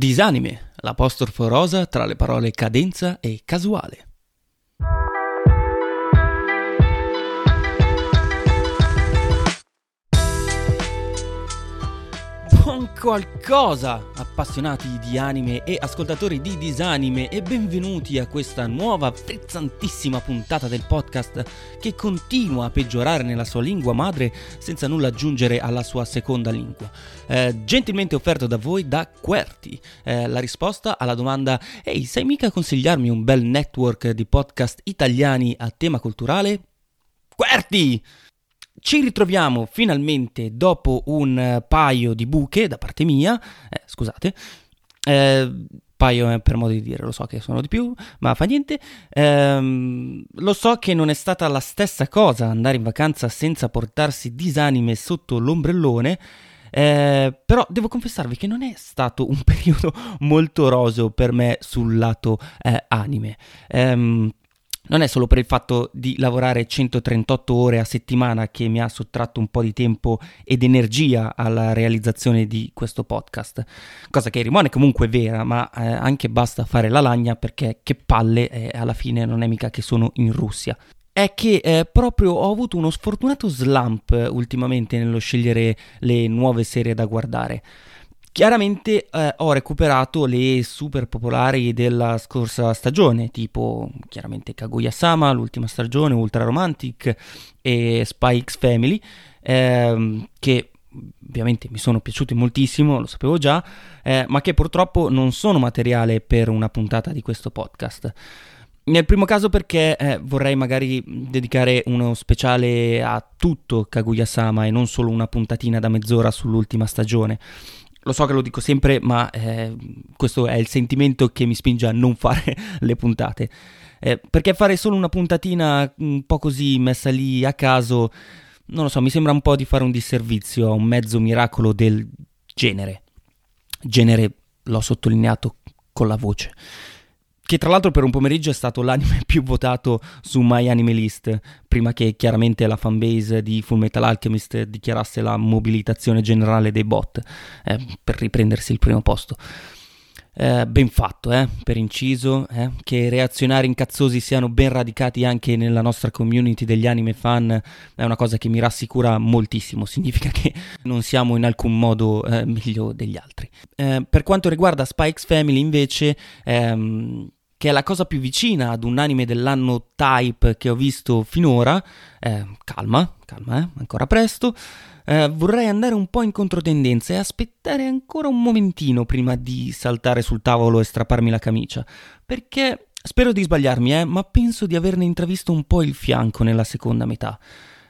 Disanime, l'apostrofo rosa tra le parole cadenza e casuale. Buon qualcosa, appassionati di anime e ascoltatori di disanime e benvenuti a questa nuova frizzantissima puntata del podcast che continua a peggiorare nella sua lingua madre senza nulla aggiungere alla sua seconda lingua. Eh, gentilmente offerto da voi da Querti, eh, la risposta alla domanda Ehi, sai mica consigliarmi un bel network di podcast italiani a tema culturale? Querti! Ci ritroviamo finalmente dopo un paio di buche da parte mia, eh, scusate, eh, paio è per modo di dire, lo so che sono di più, ma fa niente. Ehm, lo so che non è stata la stessa cosa andare in vacanza senza portarsi disanime sotto l'ombrellone. Eh, però devo confessarvi che non è stato un periodo molto roseo per me sul lato eh, anime. Ehm, non è solo per il fatto di lavorare 138 ore a settimana che mi ha sottratto un po' di tempo ed energia alla realizzazione di questo podcast, cosa che rimane comunque vera, ma eh, anche basta fare la lagna perché che palle, eh, alla fine non è mica che sono in Russia. È che eh, proprio ho avuto uno sfortunato slump ultimamente nello scegliere le nuove serie da guardare. Chiaramente eh, ho recuperato le super popolari della scorsa stagione, tipo chiaramente Kaguya-sama, l'ultima stagione, Ultra Romantic e Spy Family, ehm, che ovviamente mi sono piaciuti moltissimo, lo sapevo già, eh, ma che purtroppo non sono materiale per una puntata di questo podcast. Nel primo caso perché eh, vorrei magari dedicare uno speciale a tutto Kaguya-sama e non solo una puntatina da mezz'ora sull'ultima stagione. Lo so che lo dico sempre, ma eh, questo è il sentimento che mi spinge a non fare le puntate. Eh, perché fare solo una puntatina un po' così messa lì a caso, non lo so, mi sembra un po' di fare un disservizio a un mezzo miracolo del genere. Genere, l'ho sottolineato con la voce che tra l'altro per un pomeriggio è stato l'anime più votato su My Anime List, prima che chiaramente la fanbase di Full Metal Alchemist dichiarasse la mobilitazione generale dei bot eh, per riprendersi il primo posto. Eh, ben fatto, eh, per inciso, eh, che reazionari incazzosi siano ben radicati anche nella nostra community degli anime fan è una cosa che mi rassicura moltissimo, significa che non siamo in alcun modo eh, meglio degli altri. Eh, per quanto riguarda Spikes Family invece, ehm, che è la cosa più vicina ad un anime dell'anno type che ho visto finora. Eh, calma, calma, eh, ancora presto. Eh, vorrei andare un po' in controtendenza e aspettare ancora un momentino prima di saltare sul tavolo e strapparmi la camicia. Perché spero di sbagliarmi, eh, ma penso di averne intravisto un po' il fianco nella seconda metà.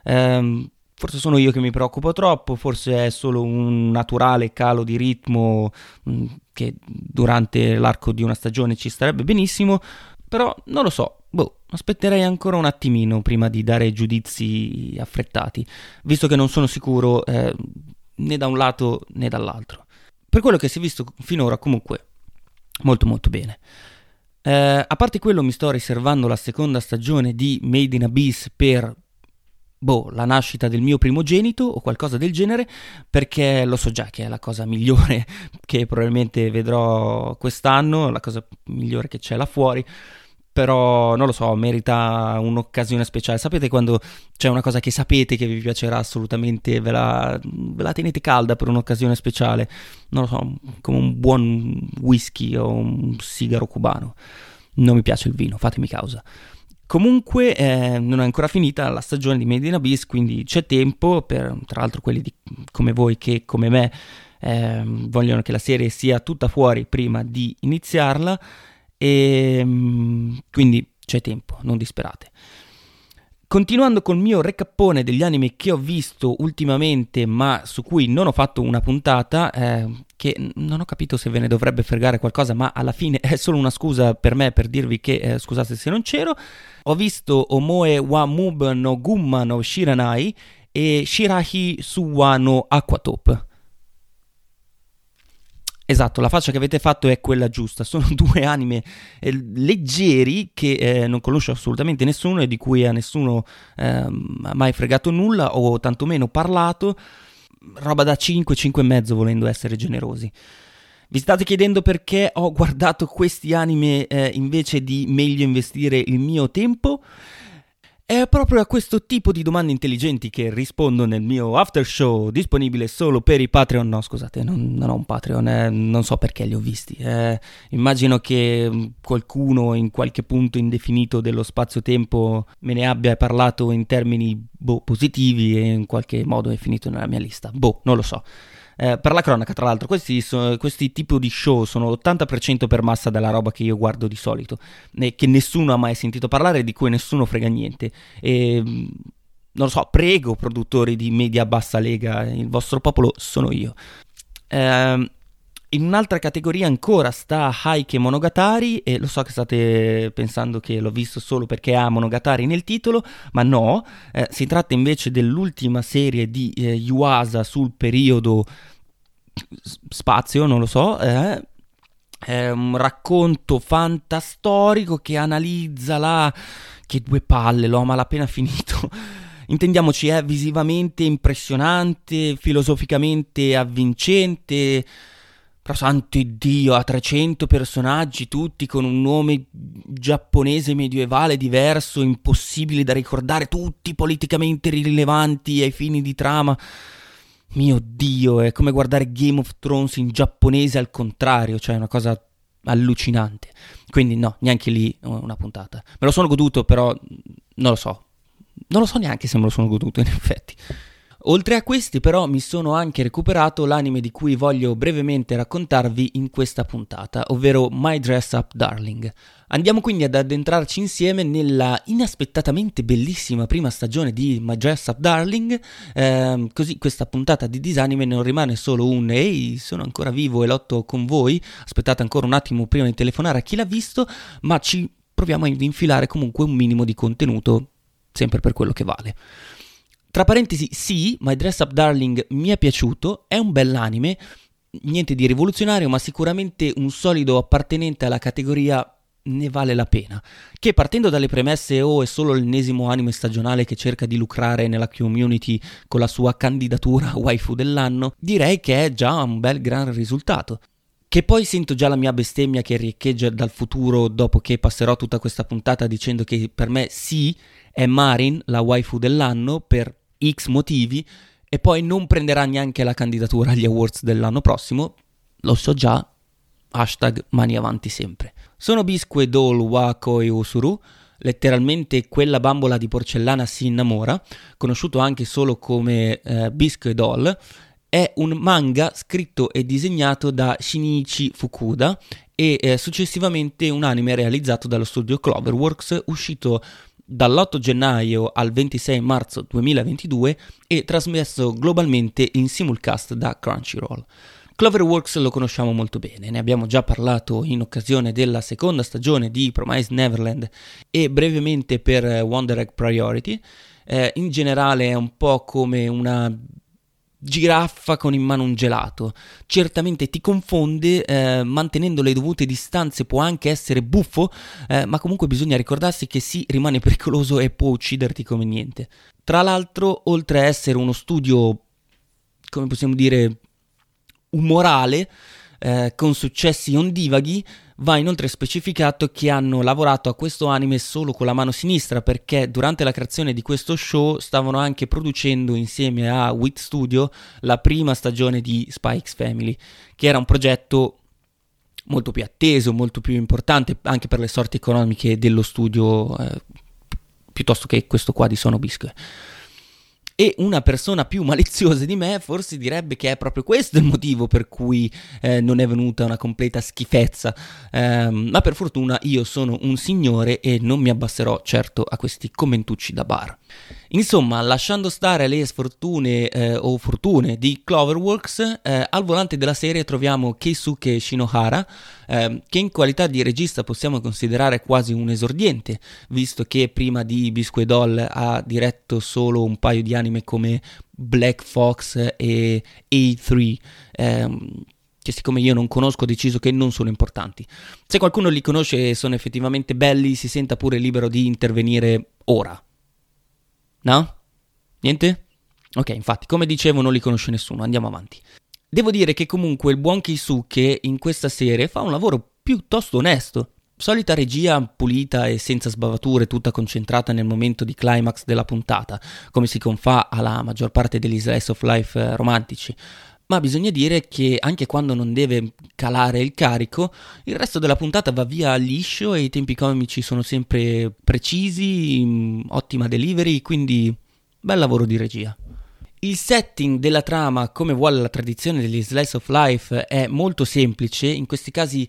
Eh, Forse sono io che mi preoccupo troppo, forse è solo un naturale calo di ritmo mm, che durante l'arco di una stagione ci starebbe benissimo, però non lo so, boh, aspetterei ancora un attimino prima di dare giudizi affrettati, visto che non sono sicuro eh, né da un lato né dall'altro. Per quello che si è visto finora comunque molto molto bene. Eh, a parte quello mi sto riservando la seconda stagione di Made in Abyss per boh, la nascita del mio primogenito o qualcosa del genere, perché lo so già che è la cosa migliore che probabilmente vedrò quest'anno, la cosa migliore che c'è là fuori. Però non lo so, merita un'occasione speciale. Sapete quando c'è una cosa che sapete che vi piacerà assolutamente, ve la, ve la tenete calda per un'occasione speciale? Non lo so, come un buon whisky o un sigaro cubano. Non mi piace il vino, fatemi causa. Comunque eh, non è ancora finita la stagione di Made in Abyss, quindi c'è tempo per, tra l'altro, quelli di, come voi che come me eh, vogliono che la serie sia tutta fuori prima di iniziarla e mm, quindi c'è tempo, non disperate. Continuando col mio recappone degli anime che ho visto ultimamente, ma su cui non ho fatto una puntata, eh, che non ho capito se ve ne dovrebbe fregare qualcosa, ma alla fine è solo una scusa per me per dirvi che eh, scusate se non c'ero. Ho visto Omoe wa Mub no Gumma no Shiranai e Shirahi Suwa no Aquatop. Esatto, la faccia che avete fatto è quella giusta. Sono due anime eh, leggeri che eh, non conosce assolutamente nessuno e di cui a nessuno eh, ha mai fregato nulla o tantomeno parlato. Roba da 5, 5 e mezzo volendo essere generosi. Vi state chiedendo perché ho guardato questi anime eh, invece di meglio investire il mio tempo? È proprio a questo tipo di domande intelligenti che rispondo nel mio after show disponibile solo per i Patreon. No, scusate, non, non ho un Patreon, eh, non so perché li ho visti. Eh, immagino che mm, qualcuno in qualche punto indefinito dello spazio-tempo me ne abbia parlato in termini boh, positivi e in qualche modo è finito nella mia lista. Boh, non lo so. Eh, per la cronaca, tra l'altro, questi, questi tipi di show sono l'80% per massa della roba che io guardo di solito, e che nessuno ha mai sentito parlare, di cui nessuno frega niente. E mm, non lo so, prego produttori di media bassa lega, il vostro popolo sono io. Eh, in un'altra categoria ancora sta Haike Monogatari e lo so che state pensando che l'ho visto solo perché ha Monogatari nel titolo, ma no, eh, si tratta invece dell'ultima serie di eh, Yuasa sul periodo spazio, non lo so, eh, è un racconto fantastorico che analizza la... che due palle, l'ho malapena finito. Intendiamoci, è visivamente impressionante, filosoficamente avvincente. Santo Dio, ha 300 personaggi, tutti con un nome giapponese medievale diverso, impossibile da ricordare, tutti politicamente rilevanti ai fini di trama. Mio Dio, è come guardare Game of Thrones in giapponese al contrario, cioè è una cosa allucinante. Quindi no, neanche lì una puntata. Me lo sono goduto, però non lo so. Non lo so neanche se me lo sono goduto in effetti. Oltre a questi però mi sono anche recuperato l'anime di cui voglio brevemente raccontarvi in questa puntata, ovvero My Dress Up Darling. Andiamo quindi ad addentrarci insieme nella inaspettatamente bellissima prima stagione di My Dress Up Darling, eh, così questa puntata di Disanime non rimane solo un ehi sono ancora vivo e lotto con voi, aspettate ancora un attimo prima di telefonare a chi l'ha visto, ma ci proviamo ad infilare comunque un minimo di contenuto, sempre per quello che vale. Tra parentesi, sì, My Dress Up Darling mi è piaciuto, è un bell'anime, niente di rivoluzionario, ma sicuramente un solido appartenente alla categoria ne vale la pena. Che partendo dalle premesse oh, è solo l'ennesimo anime stagionale che cerca di lucrare nella community con la sua candidatura a waifu dell'anno, direi che è già un bel gran risultato. Che poi sento già la mia bestemmia che riecheggia dal futuro dopo che passerò tutta questa puntata dicendo che per me sì, è Marin la waifu dell'anno per X motivi e poi non prenderà neanche la candidatura agli awards dell'anno prossimo, lo so già, hashtag mani avanti sempre. Sono Bisque Dol Wako e Usuru, letteralmente quella bambola di porcellana si innamora, conosciuto anche solo come eh, Bisque Doll, è un manga scritto e disegnato da Shinichi Fukuda e eh, successivamente un anime realizzato dallo studio Cloverworks uscito dall'8 gennaio al 26 marzo 2022 e trasmesso globalmente in simulcast da Crunchyroll. Cloverworks lo conosciamo molto bene, ne abbiamo già parlato in occasione della seconda stagione di Promise Neverland e brevemente per Wonder Egg Priority. Eh, in generale è un po' come una giraffa con in mano un gelato. Certamente ti confonde, eh, mantenendo le dovute distanze può anche essere buffo, eh, ma comunque bisogna ricordarsi che sì, rimane pericoloso e può ucciderti come niente. Tra l'altro, oltre a essere uno studio, come possiamo dire, umorale, eh, con successi ondivaghi, Va inoltre specificato che hanno lavorato a questo anime solo con la mano sinistra perché durante la creazione di questo show stavano anche producendo insieme a Wit Studio la prima stagione di Spikes Family, che era un progetto molto più atteso, molto più importante anche per le sorti economiche dello studio eh, piuttosto che questo qua di Sono Bisque. E una persona più maliziosa di me forse direbbe che è proprio questo il motivo per cui eh, non è venuta una completa schifezza. Eh, ma per fortuna io sono un signore e non mi abbasserò certo a questi commentucci da bar. Insomma, lasciando stare le sfortune eh, o fortune di Cloverworks, eh, al volante della serie troviamo Keisuke Shinohara, eh, che in qualità di regista possiamo considerare quasi un esordiente, visto che prima di Bisque Doll ha diretto solo un paio di anime come Black Fox e A3 ehm, che siccome io non conosco ho deciso che non sono importanti. Se qualcuno li conosce e sono effettivamente belli, si senta pure libero di intervenire ora. No? Niente? Ok, infatti, come dicevo, non li conosce nessuno. Andiamo avanti. Devo dire che comunque il buon Keisuke in questa serie fa un lavoro piuttosto onesto. Solita regia pulita e senza sbavature, tutta concentrata nel momento di climax della puntata, come si confà alla maggior parte degli slice of life eh, romantici. Ma bisogna dire che anche quando non deve calare il carico, il resto della puntata va via liscio e i tempi comici sono sempre precisi, mm, ottima delivery, quindi bel lavoro di regia. Il setting della trama, come vuole la tradizione degli slice of life, è molto semplice, in questi casi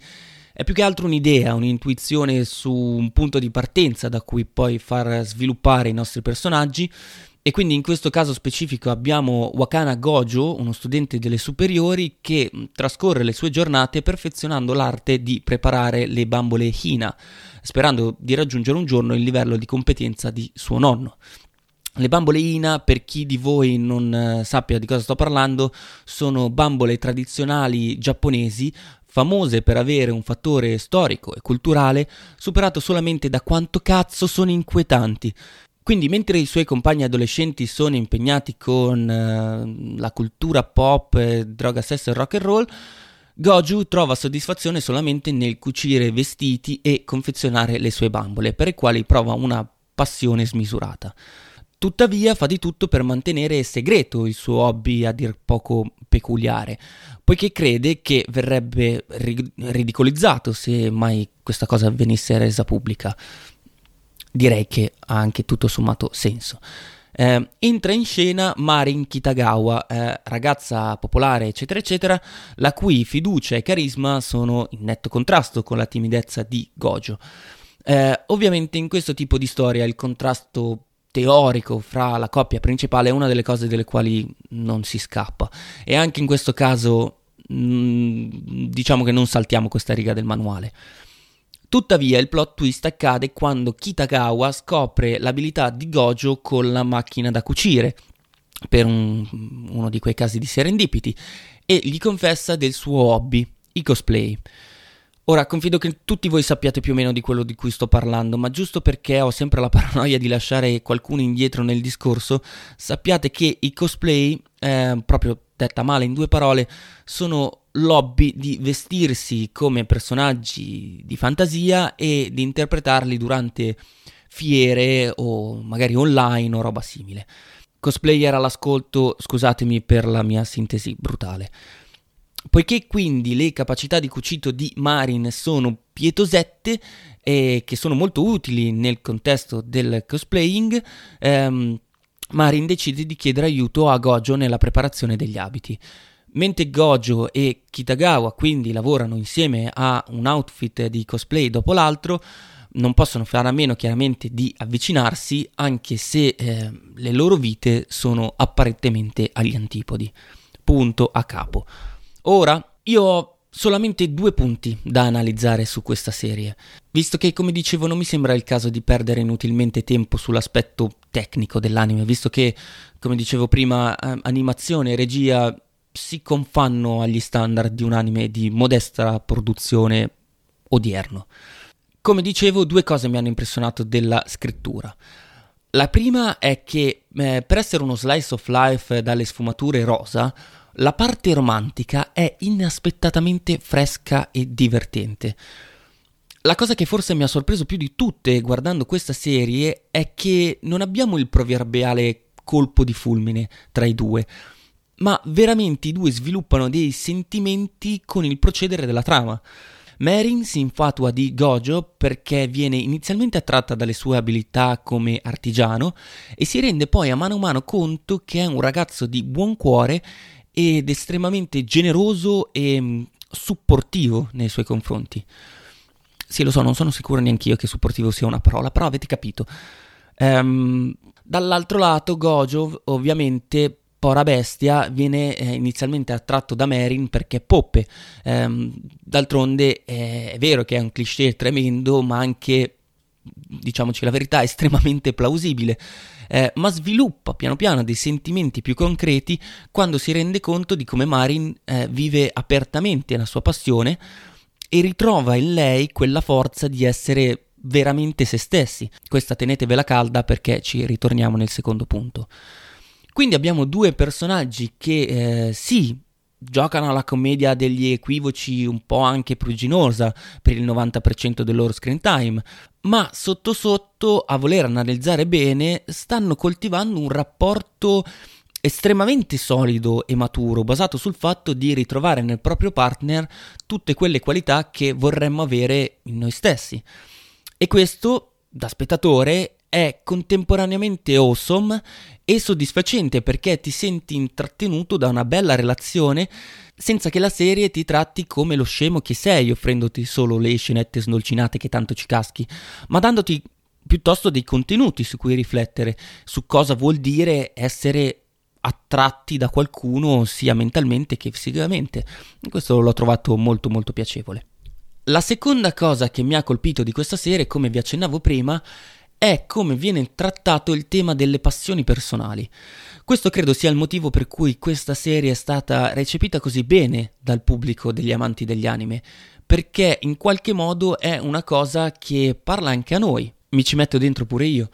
è più che altro un'idea, un'intuizione su un punto di partenza da cui poi far sviluppare i nostri personaggi. E quindi in questo caso specifico abbiamo Wakana Gojo, uno studente delle superiori che trascorre le sue giornate perfezionando l'arte di preparare le bambole Hina, sperando di raggiungere un giorno il livello di competenza di suo nonno. Le bambole Ina, per chi di voi non eh, sappia di cosa sto parlando, sono bambole tradizionali giapponesi famose per avere un fattore storico e culturale superato solamente da quanto cazzo sono inquietanti. Quindi mentre i suoi compagni adolescenti sono impegnati con uh, la cultura pop, eh, droga, sesso e rock and roll, Goju trova soddisfazione solamente nel cucire vestiti e confezionare le sue bambole, per le quali prova una passione smisurata. Tuttavia fa di tutto per mantenere segreto il suo hobby a dir poco peculiare, poiché crede che verrebbe ri- ridicolizzato se mai questa cosa venisse resa pubblica. Direi che ha anche tutto sommato senso. Eh, entra in scena Marin Kitagawa, eh, ragazza popolare eccetera eccetera, la cui fiducia e carisma sono in netto contrasto con la timidezza di Gojo. Eh, ovviamente in questo tipo di storia il contrasto teorico fra la coppia principale è una delle cose delle quali non si scappa e anche in questo caso mh, mm, diciamo che non saltiamo questa riga del manuale. Tuttavia il plot twist accade quando Kitagawa scopre l'abilità di Gojo con la macchina da cucire, per un, uno di quei casi di serendipity, e gli confessa del suo hobby, i cosplay. Ora, confido che tutti voi sappiate più o meno di quello di cui sto parlando, ma giusto perché ho sempre la paranoia di lasciare qualcuno indietro nel discorso, sappiate che i cosplay, eh, proprio detta male in due parole, sono l'hobby di vestirsi come personaggi di fantasia e di interpretarli durante fiere o magari online o roba simile. Cosplayer all'ascolto, scusatemi per la mia sintesi brutale. Poiché quindi le capacità di cucito di Marin sono pietosette e che sono molto utili nel contesto del cosplaying, ehm, Marin decide di chiedere aiuto a Gojo nella preparazione degli abiti. Mentre Gojo e Kitagawa quindi lavorano insieme a un outfit di cosplay dopo l'altro, non possono fare a meno chiaramente di avvicinarsi anche se eh, le loro vite sono apparentemente agli antipodi. Punto a capo. Ora, io ho solamente due punti da analizzare su questa serie, visto che, come dicevo, non mi sembra il caso di perdere inutilmente tempo sull'aspetto tecnico dell'anime, visto che, come dicevo prima, eh, animazione e regia si confanno agli standard di un anime di modesta produzione odierno. Come dicevo, due cose mi hanno impressionato della scrittura. La prima è che eh, per essere uno slice of life dalle sfumature rosa, la parte romantica è inaspettatamente fresca e divertente. La cosa che forse mi ha sorpreso più di tutte guardando questa serie è che non abbiamo il proverbiale colpo di fulmine tra i due, ma veramente i due sviluppano dei sentimenti con il procedere della trama. Marin si infatua di Gojo perché viene inizialmente attratta dalle sue abilità come artigiano e si rende poi a mano a mano conto che è un ragazzo di buon cuore ed estremamente generoso e mm, supportivo nei suoi confronti. Sì, lo so, non sono sicuro neanche io che supportivo sia una parola, però avete capito. Um, dall'altro lato, Gojo, ovviamente, pora bestia, viene eh, inizialmente attratto da Merin perché è Poppe. Um, d'altronde è, è vero che è un cliché tremendo, ma anche, diciamoci la verità, estremamente plausibile eh, ma sviluppa piano piano dei sentimenti più concreti quando si rende conto di come Marin eh, vive apertamente la sua passione e ritrova in lei quella forza di essere veramente se stessi. Questa tenetevela calda perché ci ritorniamo nel secondo punto. Quindi abbiamo due personaggi che eh, sì, giocano alla commedia degli equivoci un po' anche pruginosa per il 90% del loro screen time, ma sotto sotto, a voler analizzare bene, stanno coltivando un rapporto estremamente solido e maturo, basato sul fatto di ritrovare nel proprio partner tutte quelle qualità che vorremmo avere in noi stessi. E questo, da spettatore, è contemporaneamente awesome e soddisfacente perché ti senti intrattenuto da una bella relazione senza che la serie ti tratti come lo scemo che sei, offrendoti solo le scenette sdolcinate che tanto ci caschi, ma dandoti piuttosto dei contenuti su cui riflettere, su cosa vuol dire essere attratti da qualcuno sia mentalmente che fisicamente. Questo l'ho trovato molto molto piacevole. La seconda cosa che mi ha colpito di questa serie, come vi accennavo prima, è come viene trattato il tema delle passioni personali. Questo credo sia il motivo per cui questa serie è stata recepita così bene dal pubblico degli amanti degli anime, perché in qualche modo è una cosa che parla anche a noi, mi ci metto dentro pure io.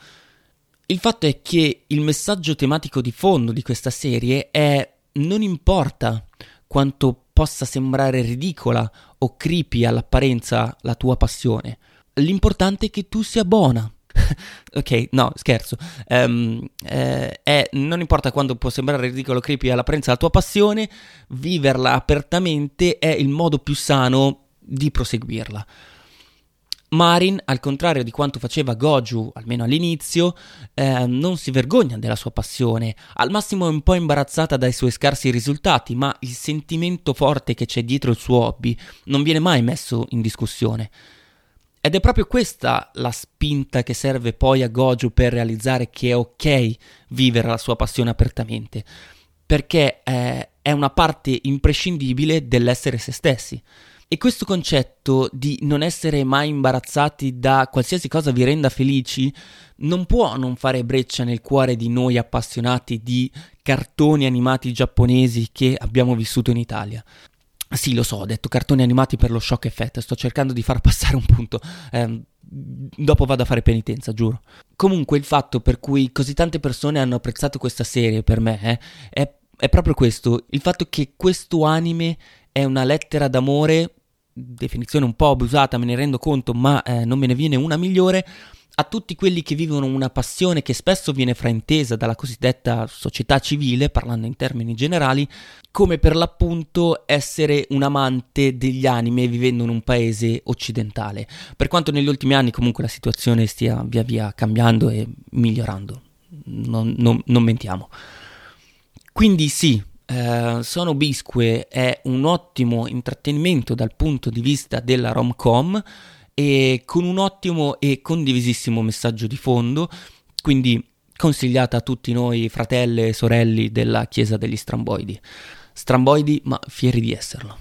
Il fatto è che il messaggio tematico di fondo di questa serie è non importa quanto possa sembrare ridicola o creepy all'apparenza la tua passione, l'importante è che tu sia buona. ok, no, scherzo. Um, eh, è, non importa quanto può sembrare ridicolo creepy all'apparenza la tua passione, viverla apertamente è il modo più sano di proseguirla. Marin, al contrario di quanto faceva Goju, almeno all'inizio, eh, non si vergogna della sua passione, al massimo è un po' imbarazzata dai suoi scarsi risultati, ma il sentimento forte che c'è dietro il suo hobby non viene mai messo in discussione. Ed è proprio questa la spinta che serve poi a Goju per realizzare che è ok vivere la sua passione apertamente, perché eh, è una parte imprescindibile dell'essere se stessi. E questo concetto di non essere mai imbarazzati da qualsiasi cosa vi renda felici non può non fare breccia nel cuore di noi appassionati di cartoni animati giapponesi che abbiamo vissuto in Italia. Sì, lo so, ho detto cartoni animati per lo shock effect, sto cercando di far passare un punto. Eh, dopo vado a fare penitenza, giuro. Comunque il fatto per cui così tante persone hanno apprezzato questa serie per me eh, è, è proprio questo, il fatto che questo anime è una lettera d'amore definizione un po' abusata, me ne rendo conto, ma eh, non me ne viene una migliore, a tutti quelli che vivono una passione che spesso viene fraintesa dalla cosiddetta società civile, parlando in termini generali, come per l'appunto essere un amante degli anime vivendo in un paese occidentale. Per quanto negli ultimi anni comunque la situazione stia via via cambiando e migliorando, non, non, non mentiamo. Quindi sì, eh, Sono Bisque è un ottimo intrattenimento dal punto di vista della rom-com e con un ottimo e condivisissimo messaggio di fondo, quindi consigliata a tutti noi fratelli e sorelli della Chiesa degli Stramboidi. Stramboidi, ma fieri di esserlo.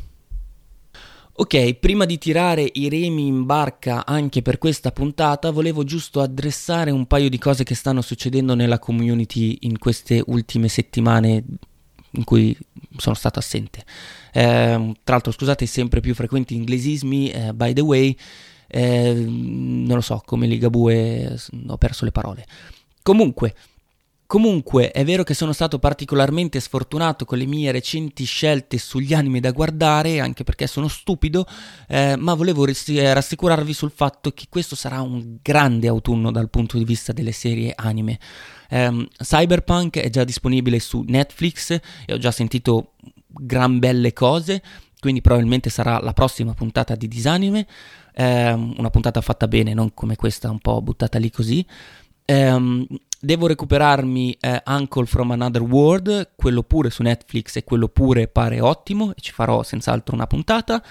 Ok, prima di tirare i remi in barca anche per questa puntata, volevo giusto addressare un paio di cose che stanno succedendo nella community in queste ultime settimane in cui sono stato assente. Eh, tra l'altro, scusate sempre più frequenti inglesismi, eh, by the way, eh, non lo so, come Ligabue ho perso le parole. Comunque, Comunque è vero che sono stato particolarmente sfortunato con le mie recenti scelte sugli anime da guardare, anche perché sono stupido, eh, ma volevo rassicurarvi sul fatto che questo sarà un grande autunno dal punto di vista delle serie anime. Um, Cyberpunk è già disponibile su Netflix e ho già sentito gran belle cose, quindi probabilmente sarà la prossima puntata di Disanime, um, una puntata fatta bene, non come questa un po' buttata lì così. Um, devo recuperarmi eh, Uncle from Another World, quello pure su Netflix e quello pure pare ottimo e ci farò senz'altro una puntata.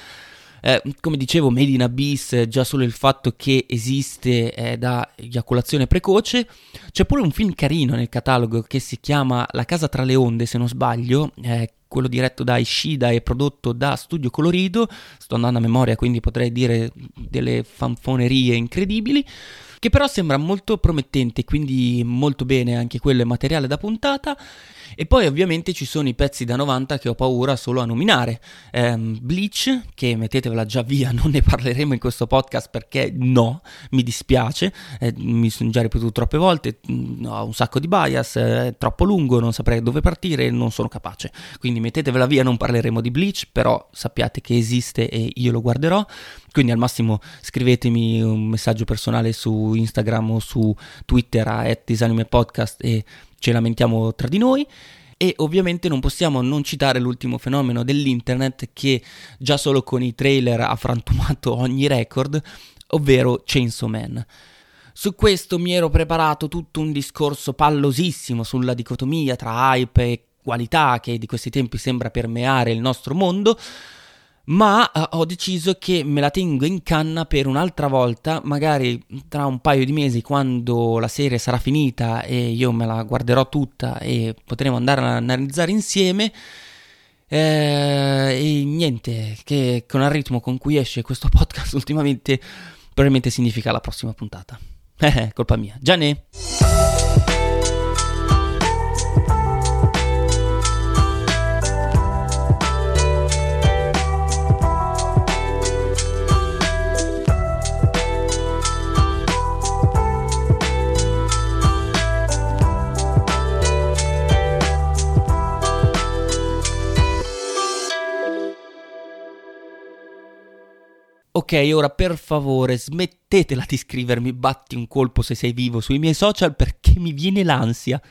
Eh, come dicevo, Made in Abyss, già solo il fatto che esiste eh, da eiaculazione precoce. C'è pure un film carino nel catalogo che si chiama La casa tra le onde, se non sbaglio, eh, quello diretto da Ishida e prodotto da Studio Colorido. Sto andando a memoria, quindi potrei dire delle fanfonerie incredibili che però sembra molto promettente, quindi molto bene anche quello è materiale da puntata. E poi ovviamente ci sono i pezzi da 90 che ho paura solo a nominare. Um, Bleach, che mettetevela già via, non ne parleremo in questo podcast perché no, mi dispiace, eh, mi sono già ripetuto troppe volte, mm, ho un sacco di bias, è troppo lungo, non saprei dove partire, non sono capace. Quindi mettetevela via, non parleremo di Bleach, però sappiate che esiste e io lo guarderò, quindi al massimo scrivetemi un messaggio personale su Instagram o su Twitter a disanimepodcast e ce lamentiamo tra di noi. E ovviamente non possiamo non citare l'ultimo fenomeno dell'internet che già solo con i trailer ha frantumato ogni record, ovvero Chainsaw Man. Su questo mi ero preparato tutto un discorso pallosissimo sulla dicotomia tra hype e qualità che di questi tempi sembra permeare il nostro mondo, ma uh, ho deciso che me la tengo in canna per un'altra volta, magari tra un paio di mesi quando la serie sarà finita e io me la guarderò tutta e potremo andare a analizzare insieme. Eh, e niente, che con il ritmo con cui esce questo podcast ultimamente probabilmente significa la prossima puntata. Eh, colpa mia. Gianni. Ok, ora per favore smettetela di scrivermi batti un colpo se sei vivo sui miei social perché mi viene l'ansia.